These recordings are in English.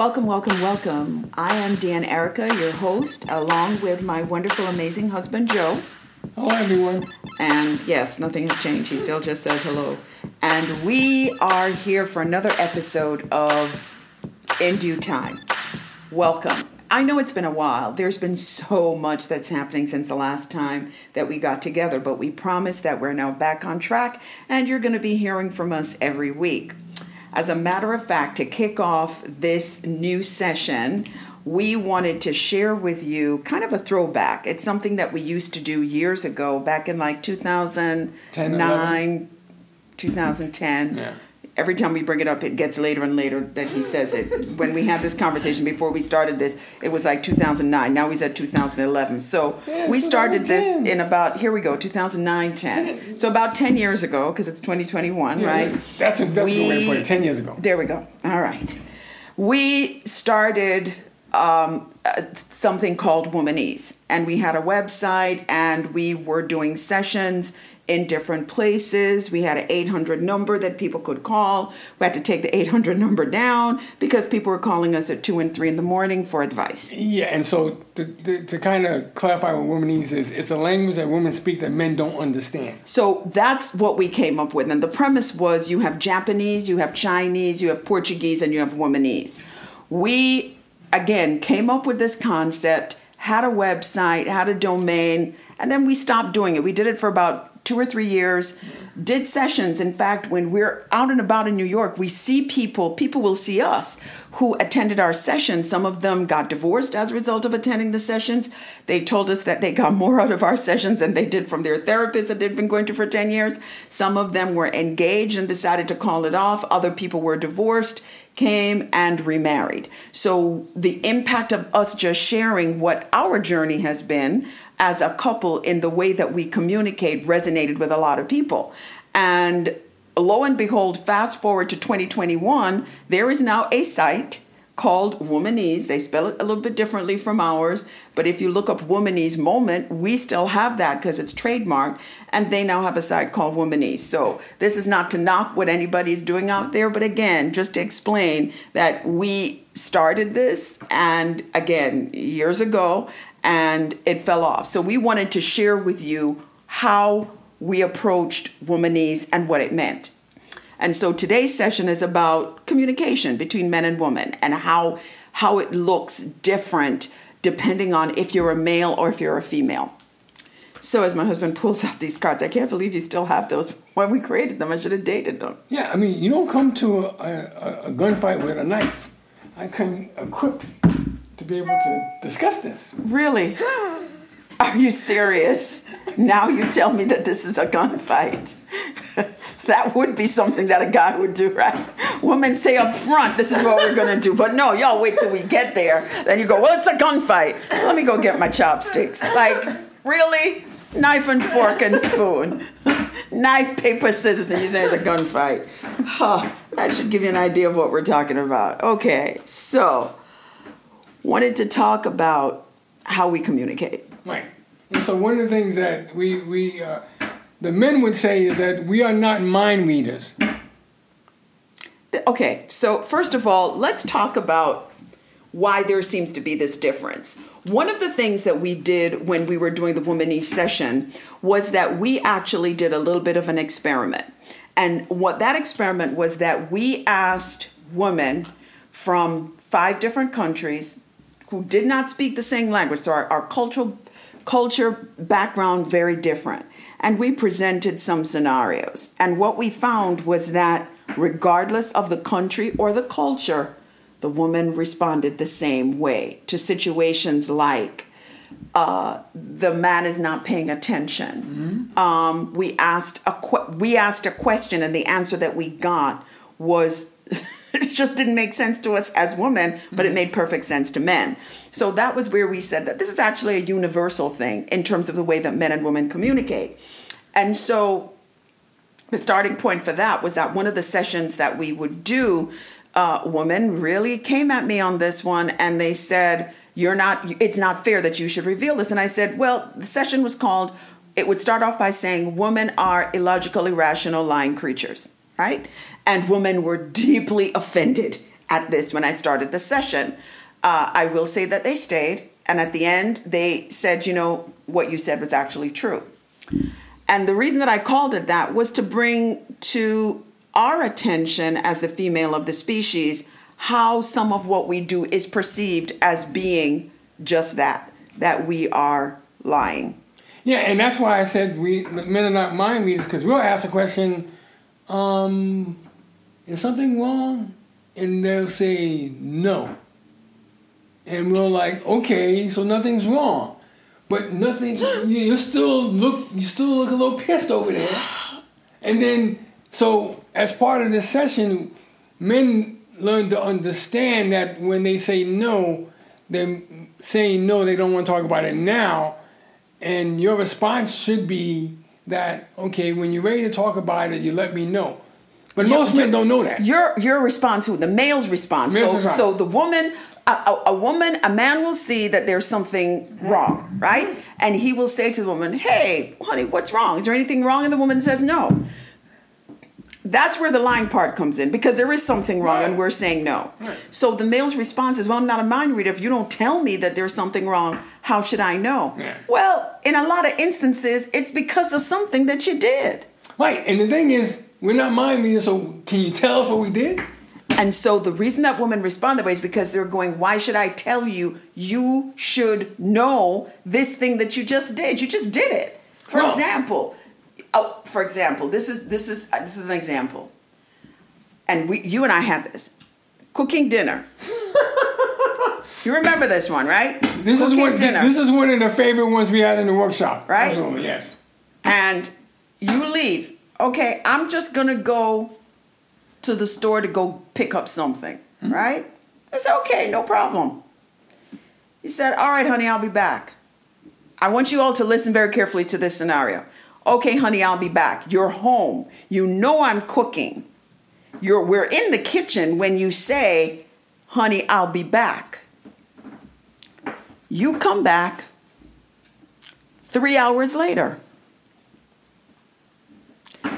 Welcome, welcome, welcome. I am Dan Erica, your host, along with my wonderful, amazing husband, Joe. Hello, everyone. And yes, nothing has changed. He still just says hello. And we are here for another episode of In Due Time. Welcome. I know it's been a while. There's been so much that's happening since the last time that we got together, but we promise that we're now back on track and you're going to be hearing from us every week. As a matter of fact, to kick off this new session, we wanted to share with you kind of a throwback. It's something that we used to do years ago, back in like 2009, 2010. Yeah. Every time we bring it up, it gets later and later that he says it. when we had this conversation before we started this, it was like 2009. Now he's at 2011. So Yeah, we started this in about, here we go, 2009 10. So about 10 years ago, because it's 2021, Yeah, right? That's a, that's a good way to We- put it. Ten years ago. There we go. All right. We started um, uh, something called Womanese, and we had a website, and we were doing sessions in different places. We had an 800 number that people could call. We had to take the 800 number down because people were calling us at 2 and 3 in the morning for advice. Yeah, and so to, to, to kind of clarify what womanese is, it's a language that women speak that men don't understand. So that's what we came up with. And the premise was you have Japanese, you have Chinese, you have Portuguese, and you have Womanese. We, again, came up with this concept, had a website, had a domain, and then we stopped doing it. We did it for about two or three years, did sessions. In fact, when we're out and about in New York, we see people, people will see us who attended our sessions. Some of them got divorced as a result of attending the sessions. They told us that they got more out of our sessions than they did from their therapist that they'd been going to for 10 years. Some of them were engaged and decided to call it off. Other people were divorced, came and remarried. So the impact of us just sharing what our journey has been as a couple in the way that we communicate resonated with a lot of people. And lo and behold, fast forward to 2021, there is now a site called Womanese. They spell it a little bit differently from ours, but if you look up Womanese Moment, we still have that because it's trademarked, and they now have a site called Womanese. So this is not to knock what anybody's doing out there, but again, just to explain that we started this, and again, years ago, and it fell off. So we wanted to share with you how we approached Womanese and what it meant. And so today's session is about communication between men and women and how how it looks different depending on if you're a male or if you're a female. So as my husband pulls out these cards, I can't believe you still have those when we created them. I should have dated them. Yeah, I mean, you don't come to a, a, a gunfight with a knife. I come equipped to be able to discuss this. Really? Are you serious? Now you tell me that this is a gunfight. that would be something that a guy would do, right? Women say up front, this is what we're gonna do. But no, y'all wait till we get there. Then you go, well, it's a gunfight. Let me go get my chopsticks. Like, really? Knife and fork and spoon. Knife, paper, scissors, and you say it's a gunfight. Huh, that should give you an idea of what we're talking about. Okay, so wanted to talk about how we communicate. Right. And so one of the things that we, we uh, the men would say is that we are not mind readers. Okay, so first of all, let's talk about why there seems to be this difference. One of the things that we did when we were doing the Womanese session was that we actually did a little bit of an experiment. And what that experiment was that we asked women from five different countries who did not speak the same language, so our, our cultural culture background very different. And we presented some scenarios. And what we found was that regardless of the country or the culture, the woman responded the same way to situations like uh, the man is not paying attention. Um, we asked a que- we asked a question, and the answer that we got was it just didn't make sense to us as women, but it made perfect sense to men. So that was where we said that this is actually a universal thing in terms of the way that men and women communicate. And so the starting point for that was that one of the sessions that we would do, uh, women really came at me on this one and they said, You're not, it's not fair that you should reveal this. And I said, Well, the session was called, it would start off by saying, Women are illogical, irrational, lying creatures, right? And women were deeply offended at this when I started the session. Uh, I will say that they stayed, and at the end, they said, you know, what you said was actually true. And the reason that I called it that was to bring to our attention as the female of the species how some of what we do is perceived as being just that, that we are lying. Yeah, and that's why I said we men are not mind readers because we'll ask a question, um, is something wrong? And they'll say no. And we're like, okay, so nothing's wrong. But nothing you still look you still look a little pissed over there. And then so as part of this session, men learn to understand that when they say no, they're saying no, they don't want to talk about it now. And your response should be that, okay, when you're ready to talk about it, you let me know. But most men don't know that. Your your response, who the male's response. Male's so response. so the woman, a, a, a woman, a man will see that there's something wrong, right? And he will say to the woman, "Hey, honey, what's wrong? Is there anything wrong?" And the woman says, "No." That's where the lying part comes in because there is something wrong and we're saying no. Right. So the male's response is, Well, I'm not a mind reader. If you don't tell me that there's something wrong, how should I know? Yeah. Well, in a lot of instances, it's because of something that you did. Right, and the thing is, we're not mind reading, so can you tell us what we did? And so the reason that women respond that way is because they're going, Why should I tell you? You should know this thing that you just did. You just did it. For example, oh, for example, this is this is uh, this is an example. And we you and I had this. Cooking dinner. you remember this one, right? This Cooking is one. dinner. This is one of the favorite ones we had in the workshop. Right? Absolutely, yes. and you leave. Okay, I'm just gonna go to the store to go pick up something, mm-hmm. right? I said, okay, no problem. He said, all right, honey, I'll be back. I want you all to listen very carefully to this scenario. Okay, honey, I'll be back. You're home. You know I'm cooking. You're we're in the kitchen when you say, honey, I'll be back. You come back three hours later.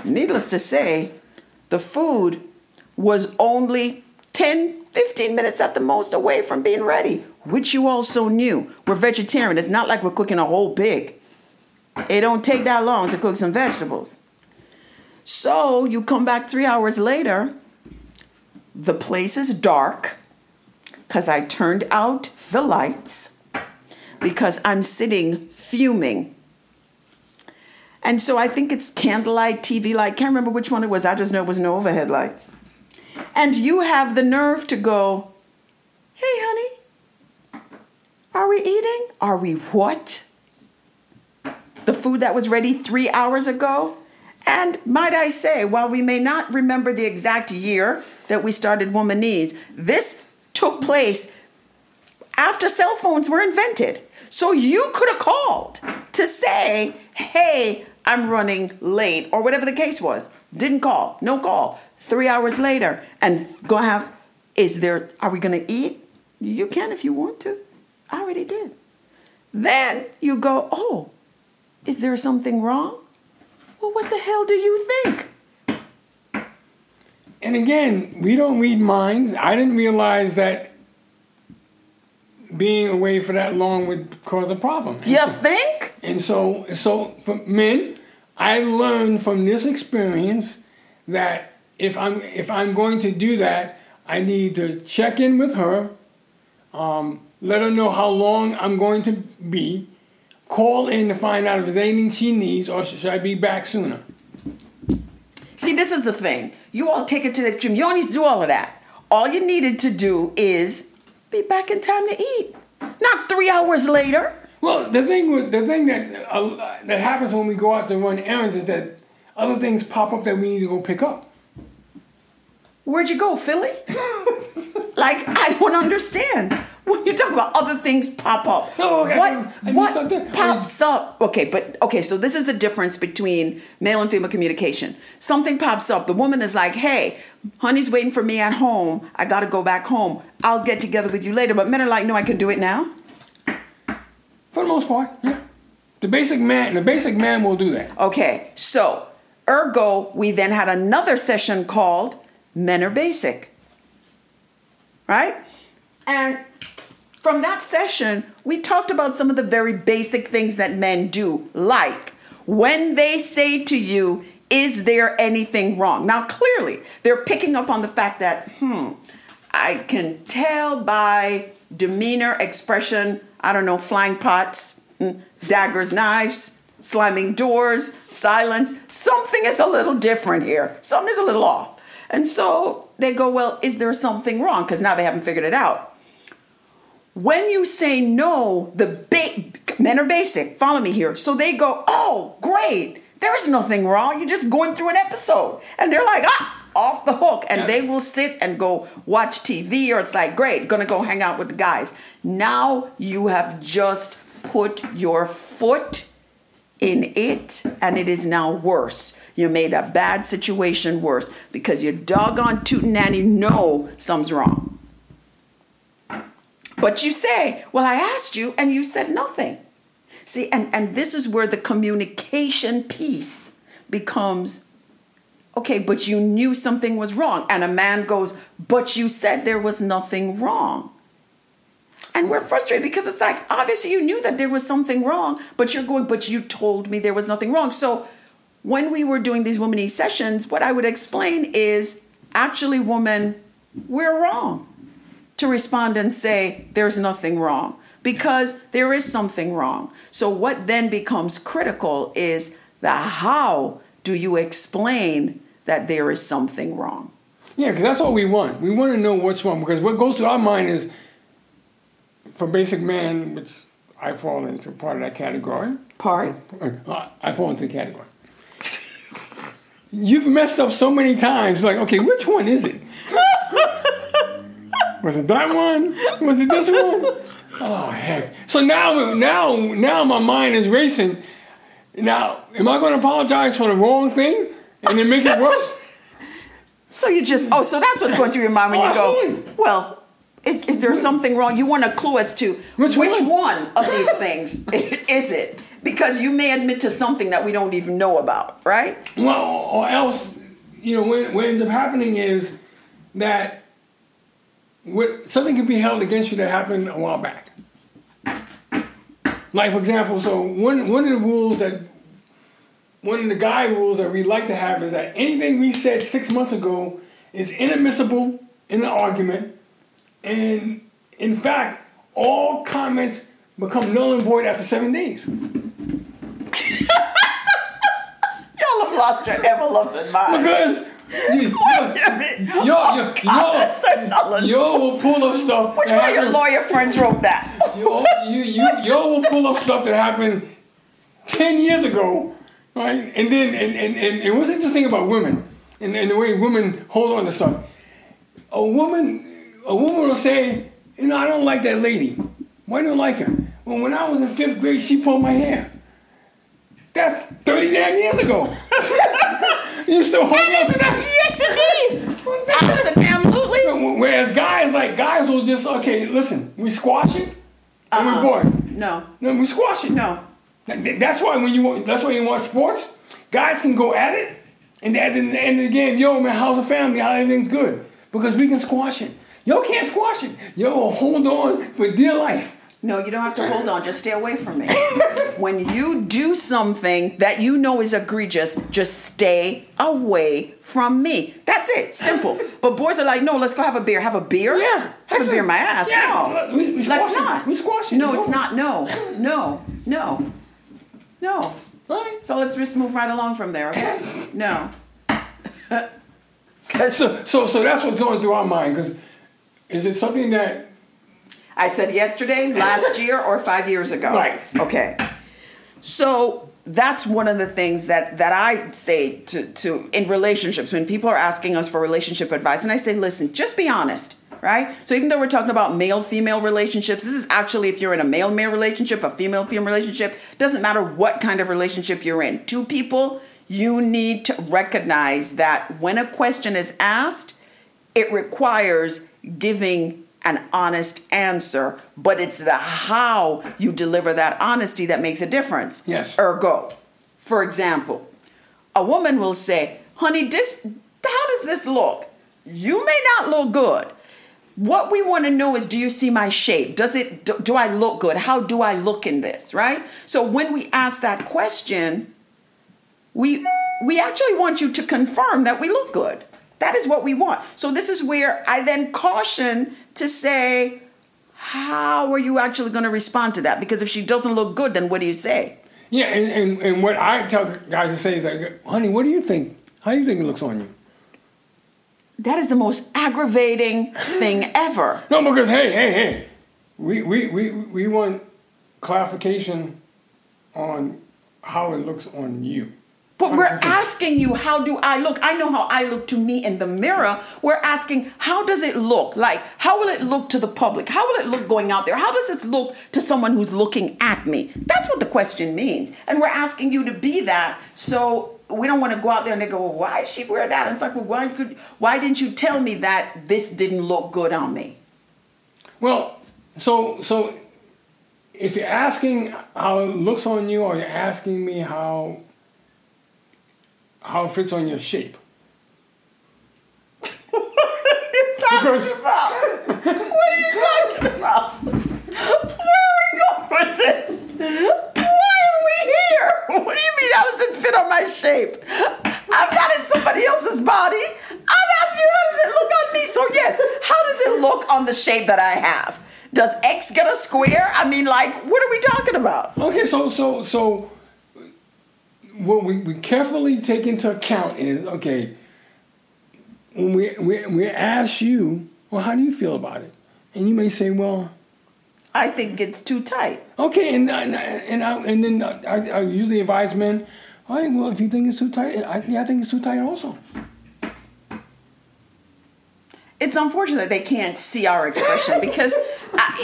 Needless to say, the food was only 10, 15 minutes at the most away from being ready, which you also knew. We're vegetarian. It's not like we're cooking a whole pig. It don't take that long to cook some vegetables. So you come back three hours later, the place is dark because I turned out the lights because I'm sitting fuming. And so I think it's candlelight, TV light. Can't remember which one it was. I just know it was no overhead lights. And you have the nerve to go, hey, honey, are we eating? Are we what? The food that was ready three hours ago? And might I say, while we may not remember the exact year that we started Womanese, this took place after cell phones were invented. So you could have called to say, hey, I'm running late, or whatever the case was. Didn't call, no call. Three hours later, and go have, is there, are we gonna eat? You can if you want to. I already did. Then you go, oh, is there something wrong? Well, what the hell do you think? And again, we don't read minds. I didn't realize that being away for that long would cause a problem. You think? And so, so for men, I learned from this experience that if I'm if I'm going to do that, I need to check in with her, um, let her know how long I'm going to be, call in to find out if there's anything she needs, or should I be back sooner. See, this is the thing. You all take it to the extreme. You don't need to do all of that. All you needed to do is be back in time to eat, not three hours later. Well, the thing with the thing that uh, that happens when we go out to run errands is that other things pop up that we need to go pick up. Where'd you go, Philly? like, I don't understand. When you talk about other things pop up, Oh, okay. what, I what pops up? Okay, but okay, so this is the difference between male and female communication. Something pops up. The woman is like, hey, honey's waiting for me at home. I gotta go back home. I'll get together with you later. But men are like, no, I can do it now. For the most part, yeah. The basic man, the basic man will do that. Okay, so ergo, we then had another session called Men Are Basic. right? And from that session, we talked about some of the very basic things that men do, like when they say to you, Is there anything wrong? Now, clearly, they're picking up on the fact that, hmm, I can tell by demeanor, expression, I don't know, flying pots, mm, daggers, knives, slamming doors, silence. Something is a little different here. Something is a little off. And so they go, Well, is there something wrong? Because now they haven't figured it out. When you say no, the ba- men are basic. Follow me here. So they go, Oh, great. There's nothing wrong. You're just going through an episode. And they're like, Ah, off the hook. And Yeah. they will sit and go watch TV, or it's like, Great, gonna go hang out with the guys. Now you have just put your foot in it and it is now worse. You made a bad situation worse because you doggone tootin' nanny know something's wrong. But you say, Well, I asked you and you said nothing. See, and, and this is where the communication piece becomes okay, but you knew something was wrong. And a man goes, But you said there was nothing wrong. And we're frustrated because it's like, obviously, you knew that there was something wrong, but you're going, But you told me there was nothing wrong. So when we were doing these womanese sessions, what I would explain is actually, woman, we're wrong to respond and say there's nothing wrong because there is something wrong. So, what then becomes critical is the how do you explain that there is something wrong? Yeah, because that's what we want. We want to know what's wrong because what goes through our mind is, for basic man, which I fall into part of that category. Part? Uh, I fall into the category. You've messed up so many times. Like, okay, which one is it? Was it that one? Was it this one? Oh heck! So now, now, now, my mind is racing. Now, am I going to apologize for the wrong thing and then make it worse? So you just, oh, so that's what's going through your mind when Oh, you go, absolutely. well, is, is there something wrong? You want a clue as to Which which, one? one? of these things is it? Because you may admit to something that we don't even know about, right? Well, or else, you know, what, what ends up happening is that what, something can be held against you that happened a while back. Like, for example, so one, one of the rules that, one of the guy rules that we like to have is that anything we said six months ago is inadmissible in an argument. And in fact, all comments become null and void after seven days. Y'all have lost your ever loving mind. Because you, yo, yo, yo, yo will pull up stuff. Which one of your lawyer friends wrote that? Yo, you, you, yo will pull up stuff that happened ten years ago, right? And then, and, and, and, and what's interesting about women and, and the way women hold on to stuff. A woman, a woman will say, you know, I don't like that lady. Why do you like her? Well, when I was in fifth grade, she pulled my hair. That's 30 damn years ago. you still to that? yes, indeed. Absolutely. Whereas guys, like guys, will just okay. Listen, we squash it, and we're uh-uh. boys. No, No, we squash it. no. That's why when you want, that's why you watch sports, guys can go at it, and at the end of the game, yo man, how's the family? How everything's good because we can squash it. Yo can't squash it. Yo, hold on for dear life. No, you don't have to hold on. Just stay away from me. when you do something that you know is egregious, just stay away from me. That's it. Simple. But boys are like, no, let's go have a beer. Have a beer? Yeah, Have a beer it. my ass. Yeah, no. we- we let's it. not. We squash it. No, It's it's not. No. No. No. No. Right. So let's just move right along from there, okay? No. So, so, so that's what's going through our mind. Because is it something that I said yesterday, last year, or five years ago. Right. Okay. So that's one of the things that that I say to to in relationships when people are asking us for relationship advice, and I say, listen, just be honest. Right? So even though we're talking about male female relationships, this is actually if you're in a male male relationship, a female female relationship, doesn't matter what kind of relationship you're in. Two people, you need to recognize that when a question is asked, it requires giving an honest answer, but it's the how you deliver that honesty that makes a difference. Yes. Ergo, for example, a woman will say, honey, this how does this look? You may not look good. What we want to know is do you see my shape? Does it do, do I look good? How do I look in this, right? So when we ask that question, we we actually want you to confirm that we look good. That is what we want. So this is where I then caution to say how are you actually going to respond to that? Because if she doesn't look good, then what do you say? Yeah, and, and, and what I tell guys to say is like, honey, what do you think? How do you think it looks on you? That is the most aggravating thing ever. No, because hey, hey, hey, we we, we, we want clarification on how it looks on you. But we're asking you, how do I look? I know how I look to me in the mirror. We're asking, how does it look? Like, how will it look to the public? How will it look going out there? How does it look to someone who's looking at me? That's what the question means. And we're asking you to be that. So we don't want to go out there and they go, well, why did she wear that? And it's like, well, why could why didn't you tell me that this didn't look good on me? Well, so so if you're asking how it looks on you, or you're asking me how how it fits on your shape. what are you talking Because- about? What are you talking about? Where are we going with this? Why are we here? What do you mean? How does it fit on my shape? I'm not in somebody else's body. I'm asking you, how does it look on me? So yes, how does it look on the shape that I have? Does X get a square? I mean, like, what are we talking about? Okay, so so so what we, we carefully take into account is okay when we, we we ask you, well, how do you feel about it? And you may say, well, I think it's too tight. okay, and and and, I, and then I, I usually advise men, all right, well, if you think it's too tight, I, yeah, I think it's too tight also. it's unfortunate they can't see our expression because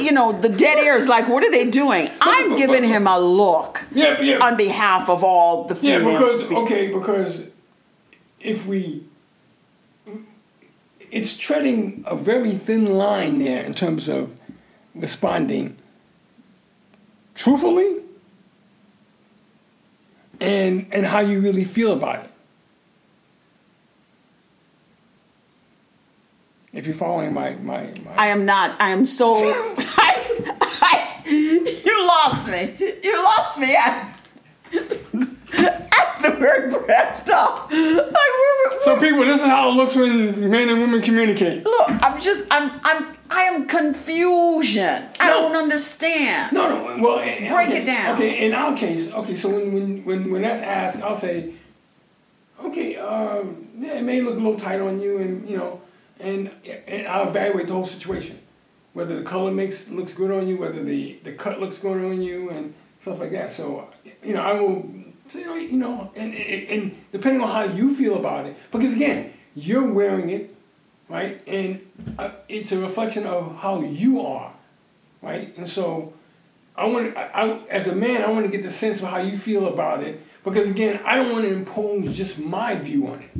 you know the dead air is like what are they doing i'm giving him a look Yeah, yeah. on behalf of all the females. Yeah, because okay, because if we, it's treading a very thin line there in terms of responding truthfully and and how you really feel about it. If you're following my my, my i am not i am so I, I, you lost me you lost me at, at the word breast off like, we're- we're- so people, this is how it looks when men and women communicate. look i'm just i'm i'm i am confusion i don't understand No, no. Well, and- Break okay, it down. Okay, in our case, okay. So when when when when that's asked, I'll say, okay, um, yeah, it may look a little tight on you, and you know, and and I'll evaluate the whole situation, whether the color makes looks good on you, whether the the cut looks good on you, and stuff like that. So you know, I will say, oh, you know, and, and and depending on how you feel about it, because again, you're wearing it, right, and uh, it's a reflection of how you are, right, and so. I want to, I, I, as a man, I want to get the sense of how you feel about it because again, I don't want to impose just my view on it.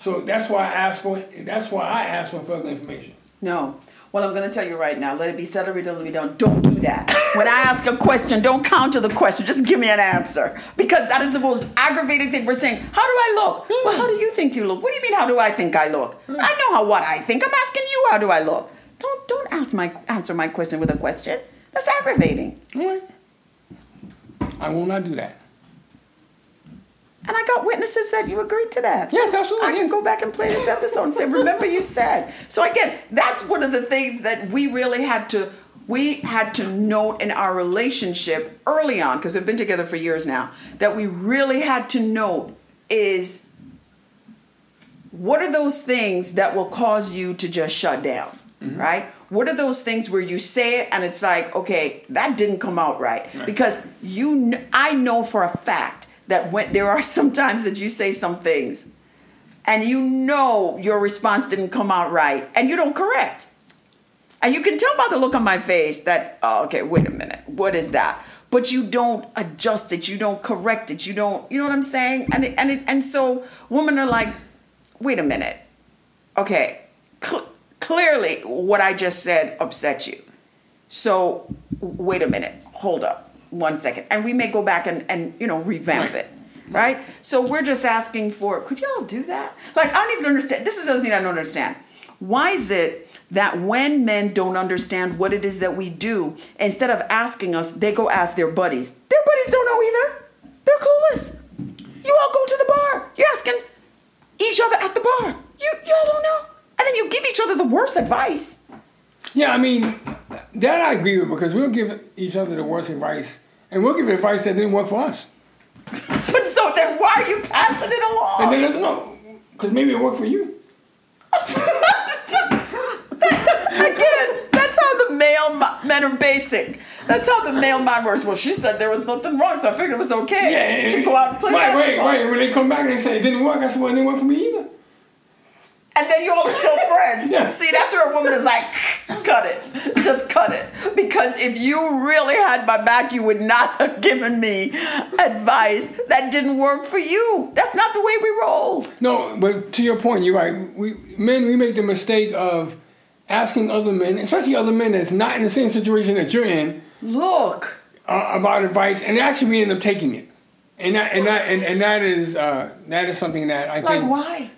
So that's why I asked for. That's why I asked for further information. No. Well, I'm going to tell you right now. Let it be said or be done. Don't do that. When I ask a question, don't counter the question. Just give me an answer. Because that is the most aggravating thing. We're saying, how do I look? Well, how do you think you look? What do you mean, how do I think I look? I know how what I think. I'm asking you, how do I look? Don't don't ask my answer my question with a question. That's aggravating. Right. I will not do that. And I got witnesses that you agreed to that. Yes, absolutely, I can go back and play this episode and say, remember you said. So again, that's one of the things that we really had to we had to note in our relationship early on, because we've been together for years now, that we really had to note is what are those things that will cause you to just shut down mm-hmm. right what are those things where you say it and it's like okay that didn't come out right, Right. because you kn- i know for a fact that when there are some times that you say some things and you know your response didn't come out right and you don't correct. And you can tell by the look on my face that oh, okay wait a minute what is that? But you don't adjust it you don't correct it you don't you know what i'm saying? And it, and it, and so women are like wait a minute okay cl- clearly what i just said upset you. So wait a minute hold up one second and we may go back and, and you know revamp Right. it right so we're just asking for could y'all do that like i don't even understand this is the other thing i don't understand Why is it that when men don't understand what it is that we do, instead of asking us, they go ask their buddies? Their buddies don't know either. They're clueless. You all go to the bar. You're asking each other at the bar. You y'all don't know. And then you give each other the worst advice. Yeah, I mean, that I agree with because we'll give each other the worst advice, and we'll give advice that didn't work for us. But so then why are you passing it along? And then there's no, because maybe it worked for you. Again, that's how the male mi- men are basic. That's how the male mind works. Well, she said there was nothing wrong, so I figured it was okay Yeah, to go out and play right, right, basketball. right. When they come back and they say it didn't work, I said, well, it didn't work for me either. And then you all are still friends. Yes. See, that's where a woman is like, cut it. Just cut it. Because if you really had my back, you would not have given me advice that didn't work for you. That's not the way we roll. No, but to your point, you're right. We men we make the mistake of asking other men, especially other men that's not in the same situation that you're in, Look. uh, about advice, and actually we end up taking it. And that and that and, and that is uh, that is something that I Like think. why?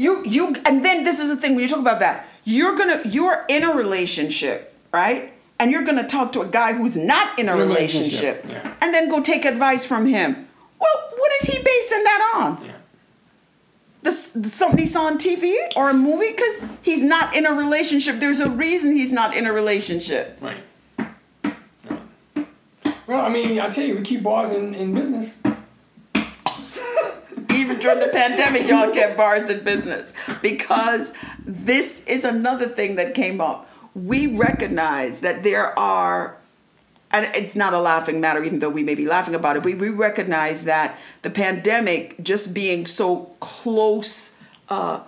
You you and then this is the thing when you talk about that. You're gonna you're in a relationship, right? And you're gonna talk to a guy who's not in a In relationship, relationship, yeah. and then go take advice from him. Well, what is he basing that on? Yeah. This, something he saw on TV or a movie? Because he's not in a relationship. There's a reason he's not in a relationship. Right. Right. Well, I mean, I tell you, we keep bars in, in business. During the pandemic, y'all kept bars in business because this is another thing that came up. We recognize that there are, and it's not a laughing matter, even though we may be laughing about it, but we recognize that the pandemic just being so close. Uh,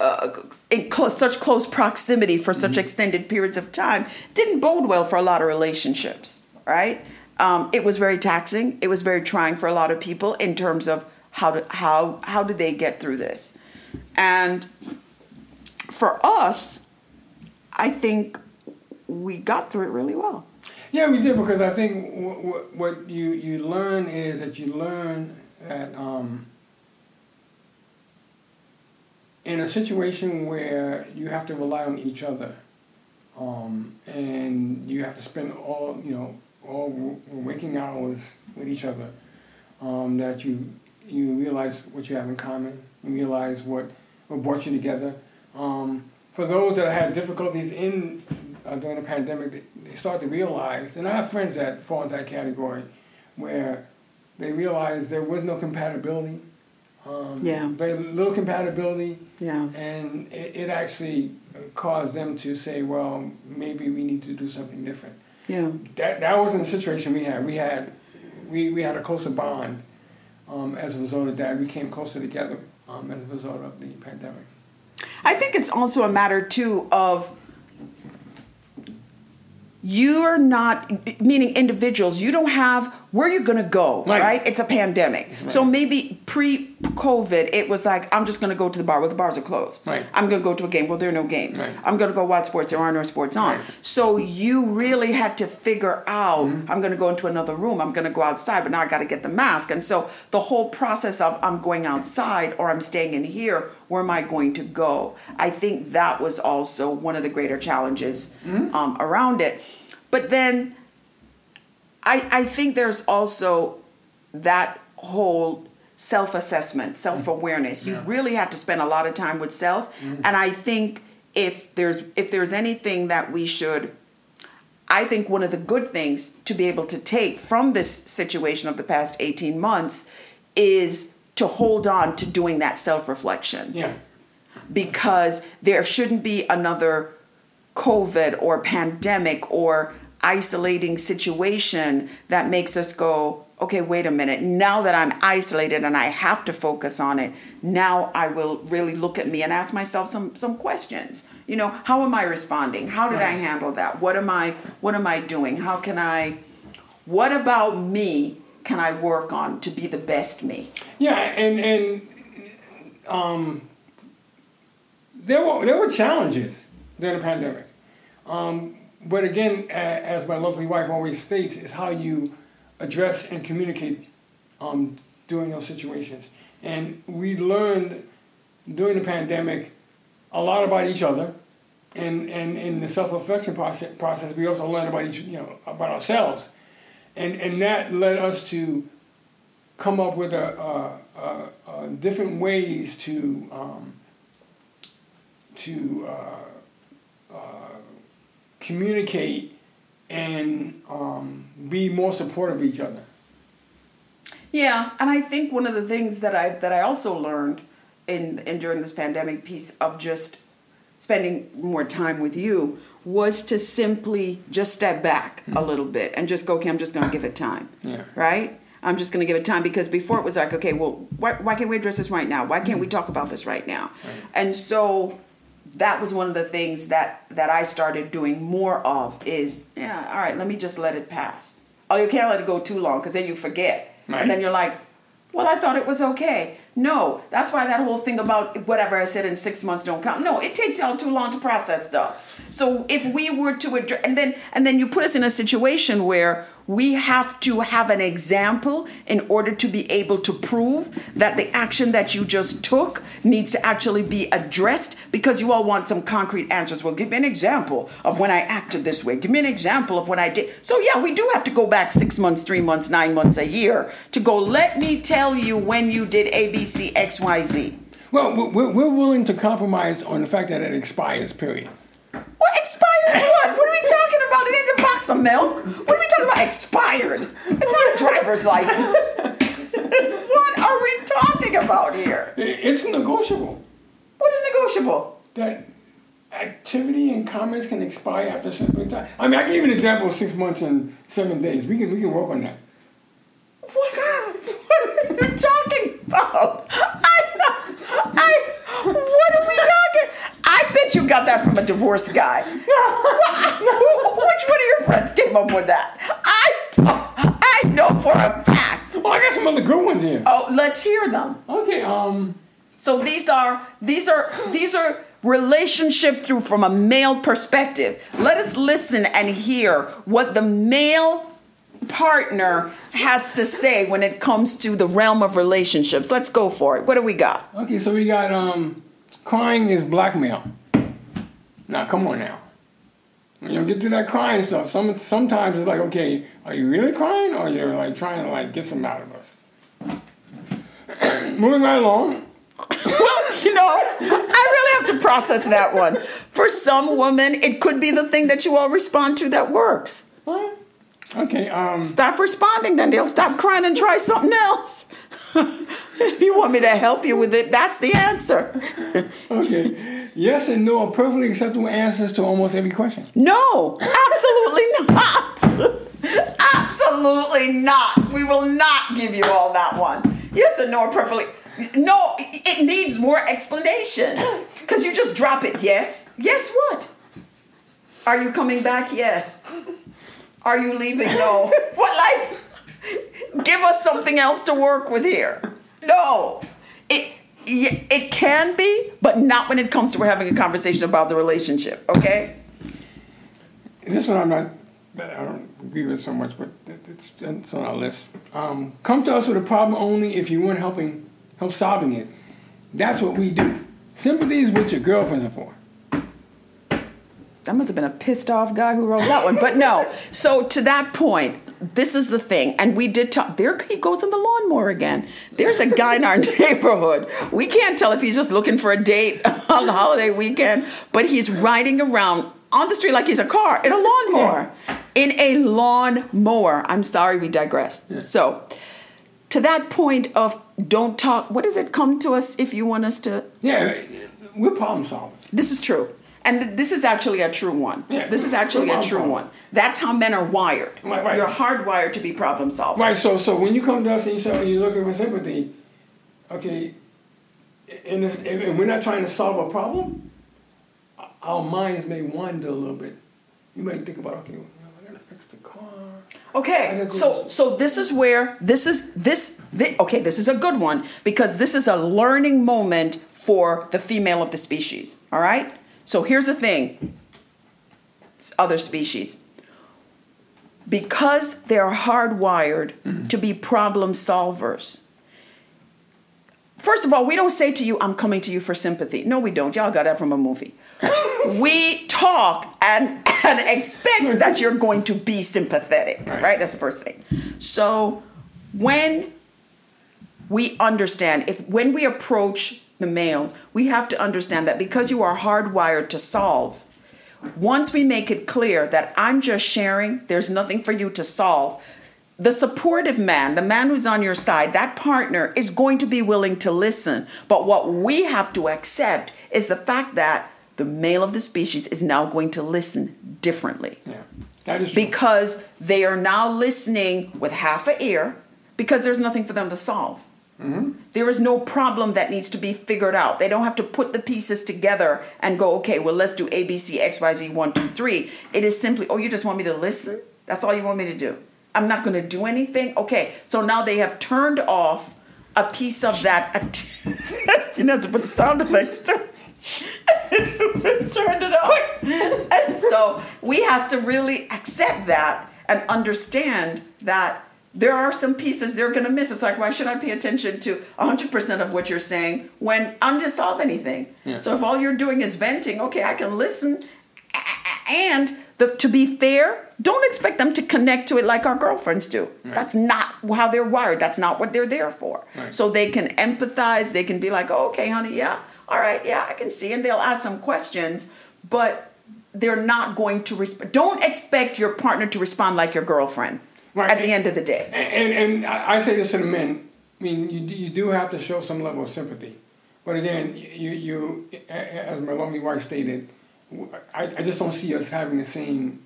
uh, in close, such close proximity for such extended periods of time didn't bode well for a lot of relationships, right? Um, it was very taxing. It was very trying for a lot of people in terms of how to, how how did they get through this, and for us, I think we got through it really well. Yeah, we did because I think what, what, you you learn is that you learn that um, in a situation where you have to rely on each other, um, and you have to spend all you know all waking hours with each other, um, that you you realize what you have in common. You realize what what brought you together. Um, for those that had difficulties in uh, during the pandemic, they, they start to realize, and I have friends that fall into that category, where they realize there was no compatibility. Um, Yeah. Very little compatibility, Yeah. and it, it actually caused them to say, well, maybe we need to do something different. Yeah. That that wasn't the situation we had. We had we, we had a closer bond um, as a result of that. We came closer together um, as a result of the pandemic. I think it's also a matter too of you're not meaning individuals you don't have where are you're gonna go right, Right. it's a pandemic. So maybe pre-covid it was like i'm just gonna go to the bar. Well the bars are closed. Right. i'm gonna go to a game. Well there are no games. Right. i'm gonna go watch sports. There are no sports on. Right. so you really had to figure out Mm-hmm. i'm gonna go into another room. I'm gonna go outside but now i gotta get the mask. And so the whole process of i'm going outside or i'm staying in here where am i going to go? I think that was also one of the greater challenges Mm-hmm. um, around it. But then I, I think there's also that whole self-assessment self-awareness you Yeah. really have to spend a lot of time with self mm-hmm. and i think if there's if there's anything that we should i think one of the good things to be able to take from this situation of the past 18 months is to hold on to doing that self-reflection Yeah. because there shouldn't be another COVID or pandemic or isolating situation that makes us go, okay, wait a minute. Now that I'm isolated and I have to focus on it, now I will really look at me and ask myself some some questions. You know, how am I responding? How did I handle that? What am I what am I doing? How can I what about me can I work on to be the best me? Yeah, and and um, there were there were challenges during the pandemic, um, but again, as my lovely wife always states, is how you address and communicate um, during those situations. And we learned during the pandemic a lot about each other, and and in the self reflection process, process, we also learned about each you know about ourselves, and and that led us to come up with a, a, a, a different ways to um, to uh, communicate and um, be more supportive of each other. Yeah, and I think one of the things that I that I also learned in, in during this pandemic piece of just spending more time with you was to simply just step back mm-hmm. a little bit and just go, okay, I'm just going to give it time. Yeah. Right? I'm just going to give it time because before it was like, okay, well, why, why can't we address this right now? Why can't mm-hmm. we talk about this right now? Right. And so that was one of the things that that I started doing more of is yeah all right let me just let it pass. Oh you can't let it go too long because then you forget. Right. and then you're like well I thought it was okay. No that's why that whole thing about whatever I said in six months don't count. No it takes y'all too long to process stuff so if we were to address and then and then you put us in a situation where we have to have an example in order to be able to prove that the action that you just took needs to actually be addressed because you all want some concrete answers. Well, give me an example of when I acted this way. Give me an example of when I did. So, yeah, we do have to go back six months, three months, nine months, a year to go, let me tell you when you did A, B, C, X, Y, Z. Well, we're willing to compromise on the fact that it expires, period. What expires what? What are we talking about? It ain't a box of milk. What are we talking about? Expired. It's not a driver's license. what are we talking about here? It's negotiable. What is negotiable? That activity and comments can expire after a certain time. I mean, I can give you an example of six months and seven days. We can we can work on that. What? What are you talking about? I, I, what are we talking? I bet you got that from a divorced guy. Which one of your friends came up with that? I I know for a fact. Well, I got some other good ones here. Oh, let's hear them. Okay. Um. So these are these are these are relationship through from a male perspective. Let us listen and hear what the male partner has to say when it comes to the realm of relationships. Let's go for it. What do we got? Okay, so we got um crying is blackmail. Now come on now. When you get to that crying stuff, some sometimes it's like, okay, are you really crying or you're like trying to like get some out of us? Moving right along. well, you know, I really have to process that one. For some women, it could be the thing that you all respond to that works. What? Okay. Um, stop responding, they'll stop crying and try something else. if you want me to help you with it, that's the answer. okay. Yes and no are perfectly acceptable answers to almost every question. No, absolutely not. absolutely not. We will not give you all that one. Yes and no are perfectly. No, it needs more explanation. Because you just drop it. Yes. Yes, what? Are you coming back? Yes. Are you leaving? No. what life? Give us something else to work with here. No. It it can be, but not when it comes to we're having a conversation about the relationship, okay? This one I'm not I don't agree with so much, but it's, it's on our list. Um, come to us with a problem only if you want helping help solving it. That's what we do. Sympathy is what your girlfriends are for that must have been a pissed off guy who wrote that one. But no. So to that point, this is the thing. And we did talk. There he goes on the lawnmower again. There's a guy in our neighborhood. We can't tell if he's just looking for a date on the holiday weekend, but he's riding around on the street like he's a car in a lawnmower. In a lawnmower. I'm sorry, we digress. Yeah. So to that point of don't talk, what does it come to us if you want us to? Yeah, we're problem solvers. This is true. And this is actually a true one. Yeah, this is actually a true one. That's how men are wired. Right, right. You're hardwired to be problem solvers. Right. So, so when you come to us and you say oh, you're looking for sympathy, okay, and, if, and we're not trying to solve a problem, our minds may wander a little bit. You might think about, okay, well, I gotta fix the car. Okay, so so this is where this is this, this okay this is a good one because this is a learning moment for the female of the species. All right. So here's the thing other species. Because they're hardwired mm-hmm. to be problem solvers, First of all, we don't say to you, I'm coming to you for sympathy. No, we don't. Y'all got that from a movie. we talk and, and expect that you're going to be sympathetic, right. right? That's the first thing. So when we understand, if when we approach the males, we have to understand that because you are hardwired to solve, once we make it clear that I'm just sharing, there's nothing for you to solve, the supportive man, the man who's on your side, that partner is going to be willing to listen. But what we have to accept is the fact that the male of the species is now going to listen differently. Yeah, that is true. Because they are now listening with half a ear because there's nothing for them to solve. Mm-hmm. There is no problem that needs to be figured out. They don't have to put the pieces together and go, okay, well, let's do A, B, C, X, Y, Z, one, two, three. It is simply, oh, you just want me to listen? That's all you want me to do. I'm not going to do anything. Okay, so now they have turned off a piece of that. you know, to put the sound effects too. turned it off. and so we have to really accept that and understand that there are some pieces they're going to miss. It's like, why should I pay attention to 100% of what you're saying when I'm just solve anything? Yeah. So if all you're doing is venting, okay, I can listen. And the, to be fair, don't expect them to connect to it like our girlfriends do. Right. That's not how they're wired. That's not what they're there for. Right. So they can empathize. They can be like, oh, okay, honey, yeah, all right, yeah, I can see. And they'll ask some questions, but they're not going to respond. Don't expect your partner to respond like your girlfriend right. at and, the end of the day. And, and, and I say this to the men. I mean, you, you do have to show some level of sympathy. But again, you, you as my lovely wife stated, I, I just don't see us having the same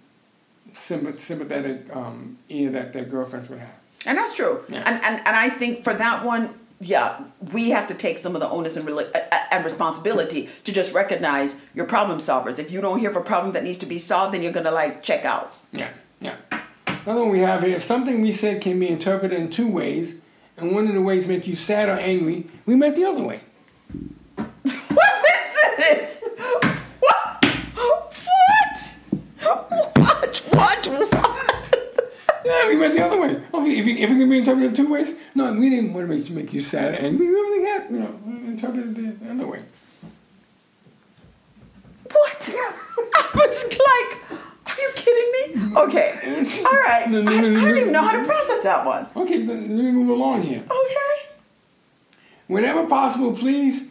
sympathetic um, ear that their girlfriends would have. And that's true. Yeah. And, and and I think for that one, yeah, we have to take some of the onus and, and responsibility to just recognize your problem solvers. If you don't hear of a problem that needs to be solved, then you're gonna like check out. Yeah, yeah. Another one we have here: if something we said can be interpreted in two ways, and one of the ways makes you sad or angry, we meant the other way. what is this? What? What? What? What? what? yeah, we went the other way. Oh, if you, if you can be interpreted two ways, no, we didn't want to make, make you sad and angry. We really had, you know, interpreted the other way. What? I was like, are you kidding me? Okay. All right. I, I don't even know how to process that one. Okay, then let me move along here. Okay. Whenever possible, please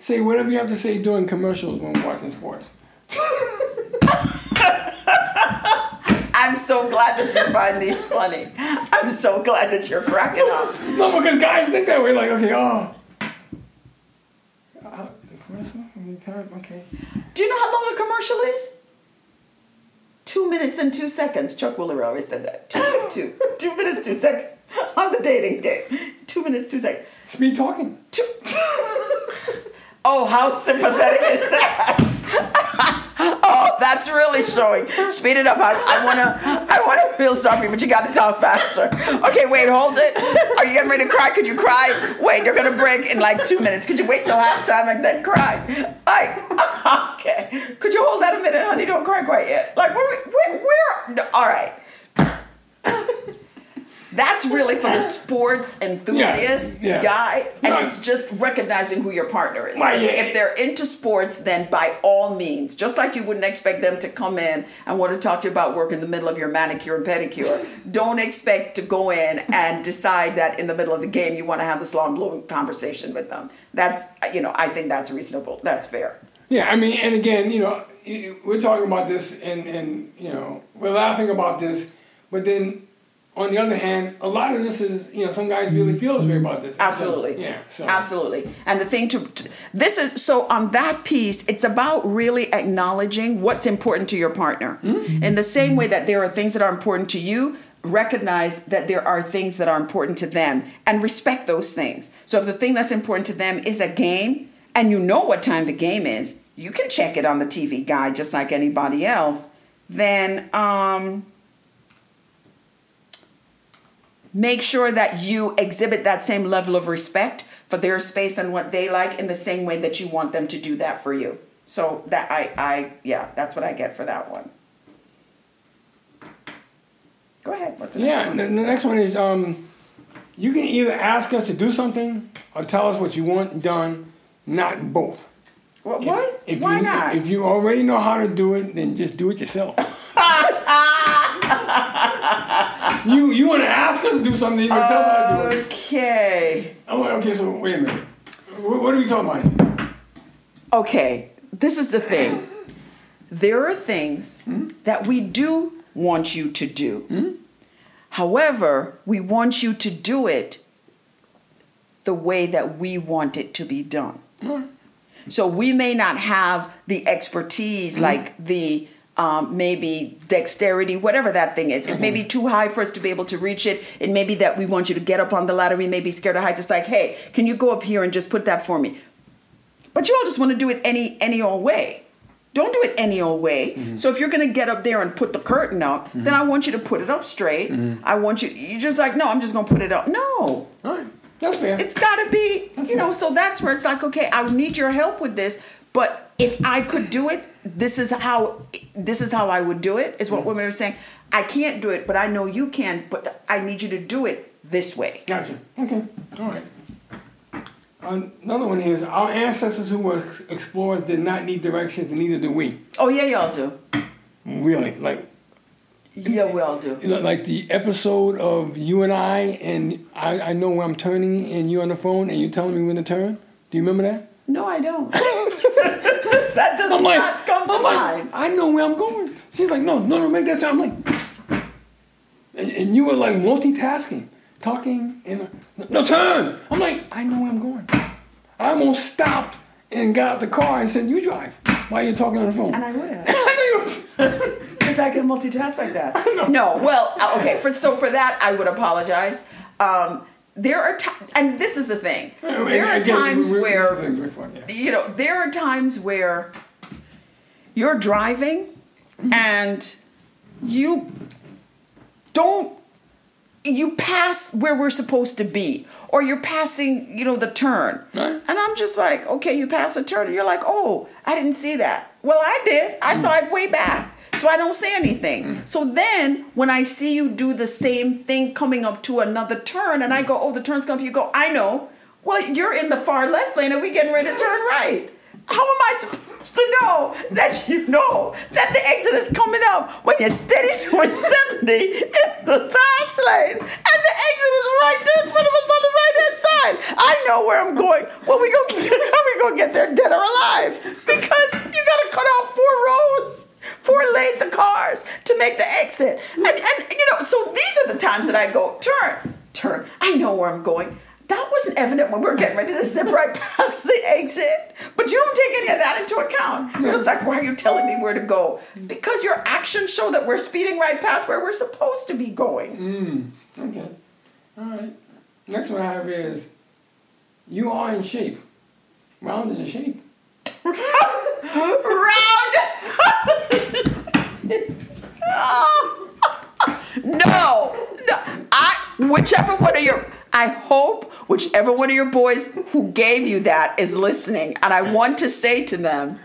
say whatever you have to say during commercials when watching sports. I'm so glad that you find these funny. I'm so glad that you're cracking up. No, because guys think that way. Like, okay, oh. Uh, commercial? Okay. Do you know how long a commercial is? Two minutes and two seconds. Chuck Woolery always said that. Two, two, two minutes, two seconds on the dating game. Two minutes, two seconds. It's me talking. Two. oh, how sympathetic is that? oh, that's really showing. Speed it up. I, I wanna I wanna feel sorry, but you gotta talk faster. Okay, wait, hold it. Are you getting ready to cry? Could you cry? Wait, you're gonna break in like two minutes. Could you wait till halftime and then cry? Like, okay. Could you hold that a minute, honey? Don't cry quite yet. Like, where? where, where? No, all right. That's really for the sports enthusiast yeah, yeah. guy, and right. it's just recognizing who your partner is. Right, yeah. If they're into sports, then by all means, just like you wouldn't expect them to come in and want to talk to you about work in the middle of your manicure and pedicure, don't expect to go in and decide that in the middle of the game you want to have this long, blowing conversation with them. That's you know, I think that's reasonable. That's fair. Yeah, I mean, and again, you know, we're talking about this, and and you know, we're laughing about this, but then on the other hand, a lot of this is, you know, some guys really feel this way about this. Absolutely. So, yeah. So. Absolutely. And the thing to, to, this is, so on that piece, it's about really acknowledging what's important to your partner. Mm-hmm. In the same way that there are things that are important to you, recognize that there are things that are important to them and respect those things. So if the thing that's important to them is a game and you know what time the game is, you can check it on the TV guide just like anybody else, then, um, make sure that you exhibit that same level of respect for their space and what they like in the same way that you want them to do that for you. So that I I yeah, that's what I get for that one. Go ahead. What's the yeah, next one? Yeah, the next one is um, you can either ask us to do something or tell us what you want done, not both. What? what? If Why you, not? If you already know how to do it, then just do it yourself. you you want to ask us to do something, you can tell us how to do it. okay. I'm like, okay, so wait a minute. What, what are we talking about? here? Okay. This is the thing. There are things hmm? that we do want you to do. Hmm? However, we want you to do it the way that we want it to be done. So we may not have the expertise hmm? like the um, maybe dexterity, whatever that thing is. It may be mm-hmm. too high for us to be able to reach it. It may be that we want you to get up on the ladder. We may be scared of heights. It's like, hey, can you go up here and just put that for me? But you all just want to do it any any old way. Don't do it any old way. Mm-hmm. So if you're gonna get up there and put the curtain up, then mm-hmm. I want you to put it up straight. I want you. You're just like, no, I'm just gonna put it up. No, All right, that's fair. it's got to be, you know. So that's where it's like, okay, I need your help with this. But if I could do it, this is how this is how I would do it. Is what mm. women are saying. I can't do it, but I know you can. But I need you to do it this way. Gotcha. Okay. All right. Another one is our ancestors who were explorers did not need directions, and neither do we. Oh yeah, y'all do. Really, like Yeah, we all do. you know, like the episode of you and I, and I, I know where I'm turning, and you're on the phone, and you're telling me when to turn. Do you remember that? No, I don't. that does I'm like, not come to I'm like. I know where I'm going. She's like, no, no, no, make that turn. I'm like, and, and you were like multitasking, talking, and uh, no turn. I'm like, I know where I'm going. I almost stopped and got out the car and said, you drive Why are you're talking on the phone. And I would have. I know you Because I can multitask like that. No, well, uh, okay. For so for that, I would apologize. Um, there are times, and this is the thing. There are Again, times we- we- where this is very fun, yeah. you know there are times where you're driving mm-hmm. and you don't you pass where we're supposed to be or you're passing you know the turn Right. and i'm just like okay you pass a turn and you're like oh i didn't see that well i did i saw it way back so i don't say anything mm. so then when i see you do the same thing coming up to another turn and i mm. go oh the turn's coming up you go i know well you're in the far left lane and we getting ready to turn right how am I supposed to know that you know that the exit is coming up when you're steady doing 70 in the fast lane and the exit is right there in front of us on the right hand side? I know where I'm going. Well, we get, how we gonna get there dead or alive? Because you gotta cut off four rows, four lanes of cars to make the exit. And, and you know, so these are the times that I go turn, turn. I know where I'm going. That wasn't evident when we were getting ready to zip right past the exit. But you don't take any of that into account. You're just like, why are you telling me where to go? Because your actions show that we're speeding right past where we're supposed to be going. Mm, okay. All right. Next one I have is you are in shape. Round is in shape. Round. no, no. I whichever one of your I hope whichever one of your boys who gave you that is listening, and I want to say to them,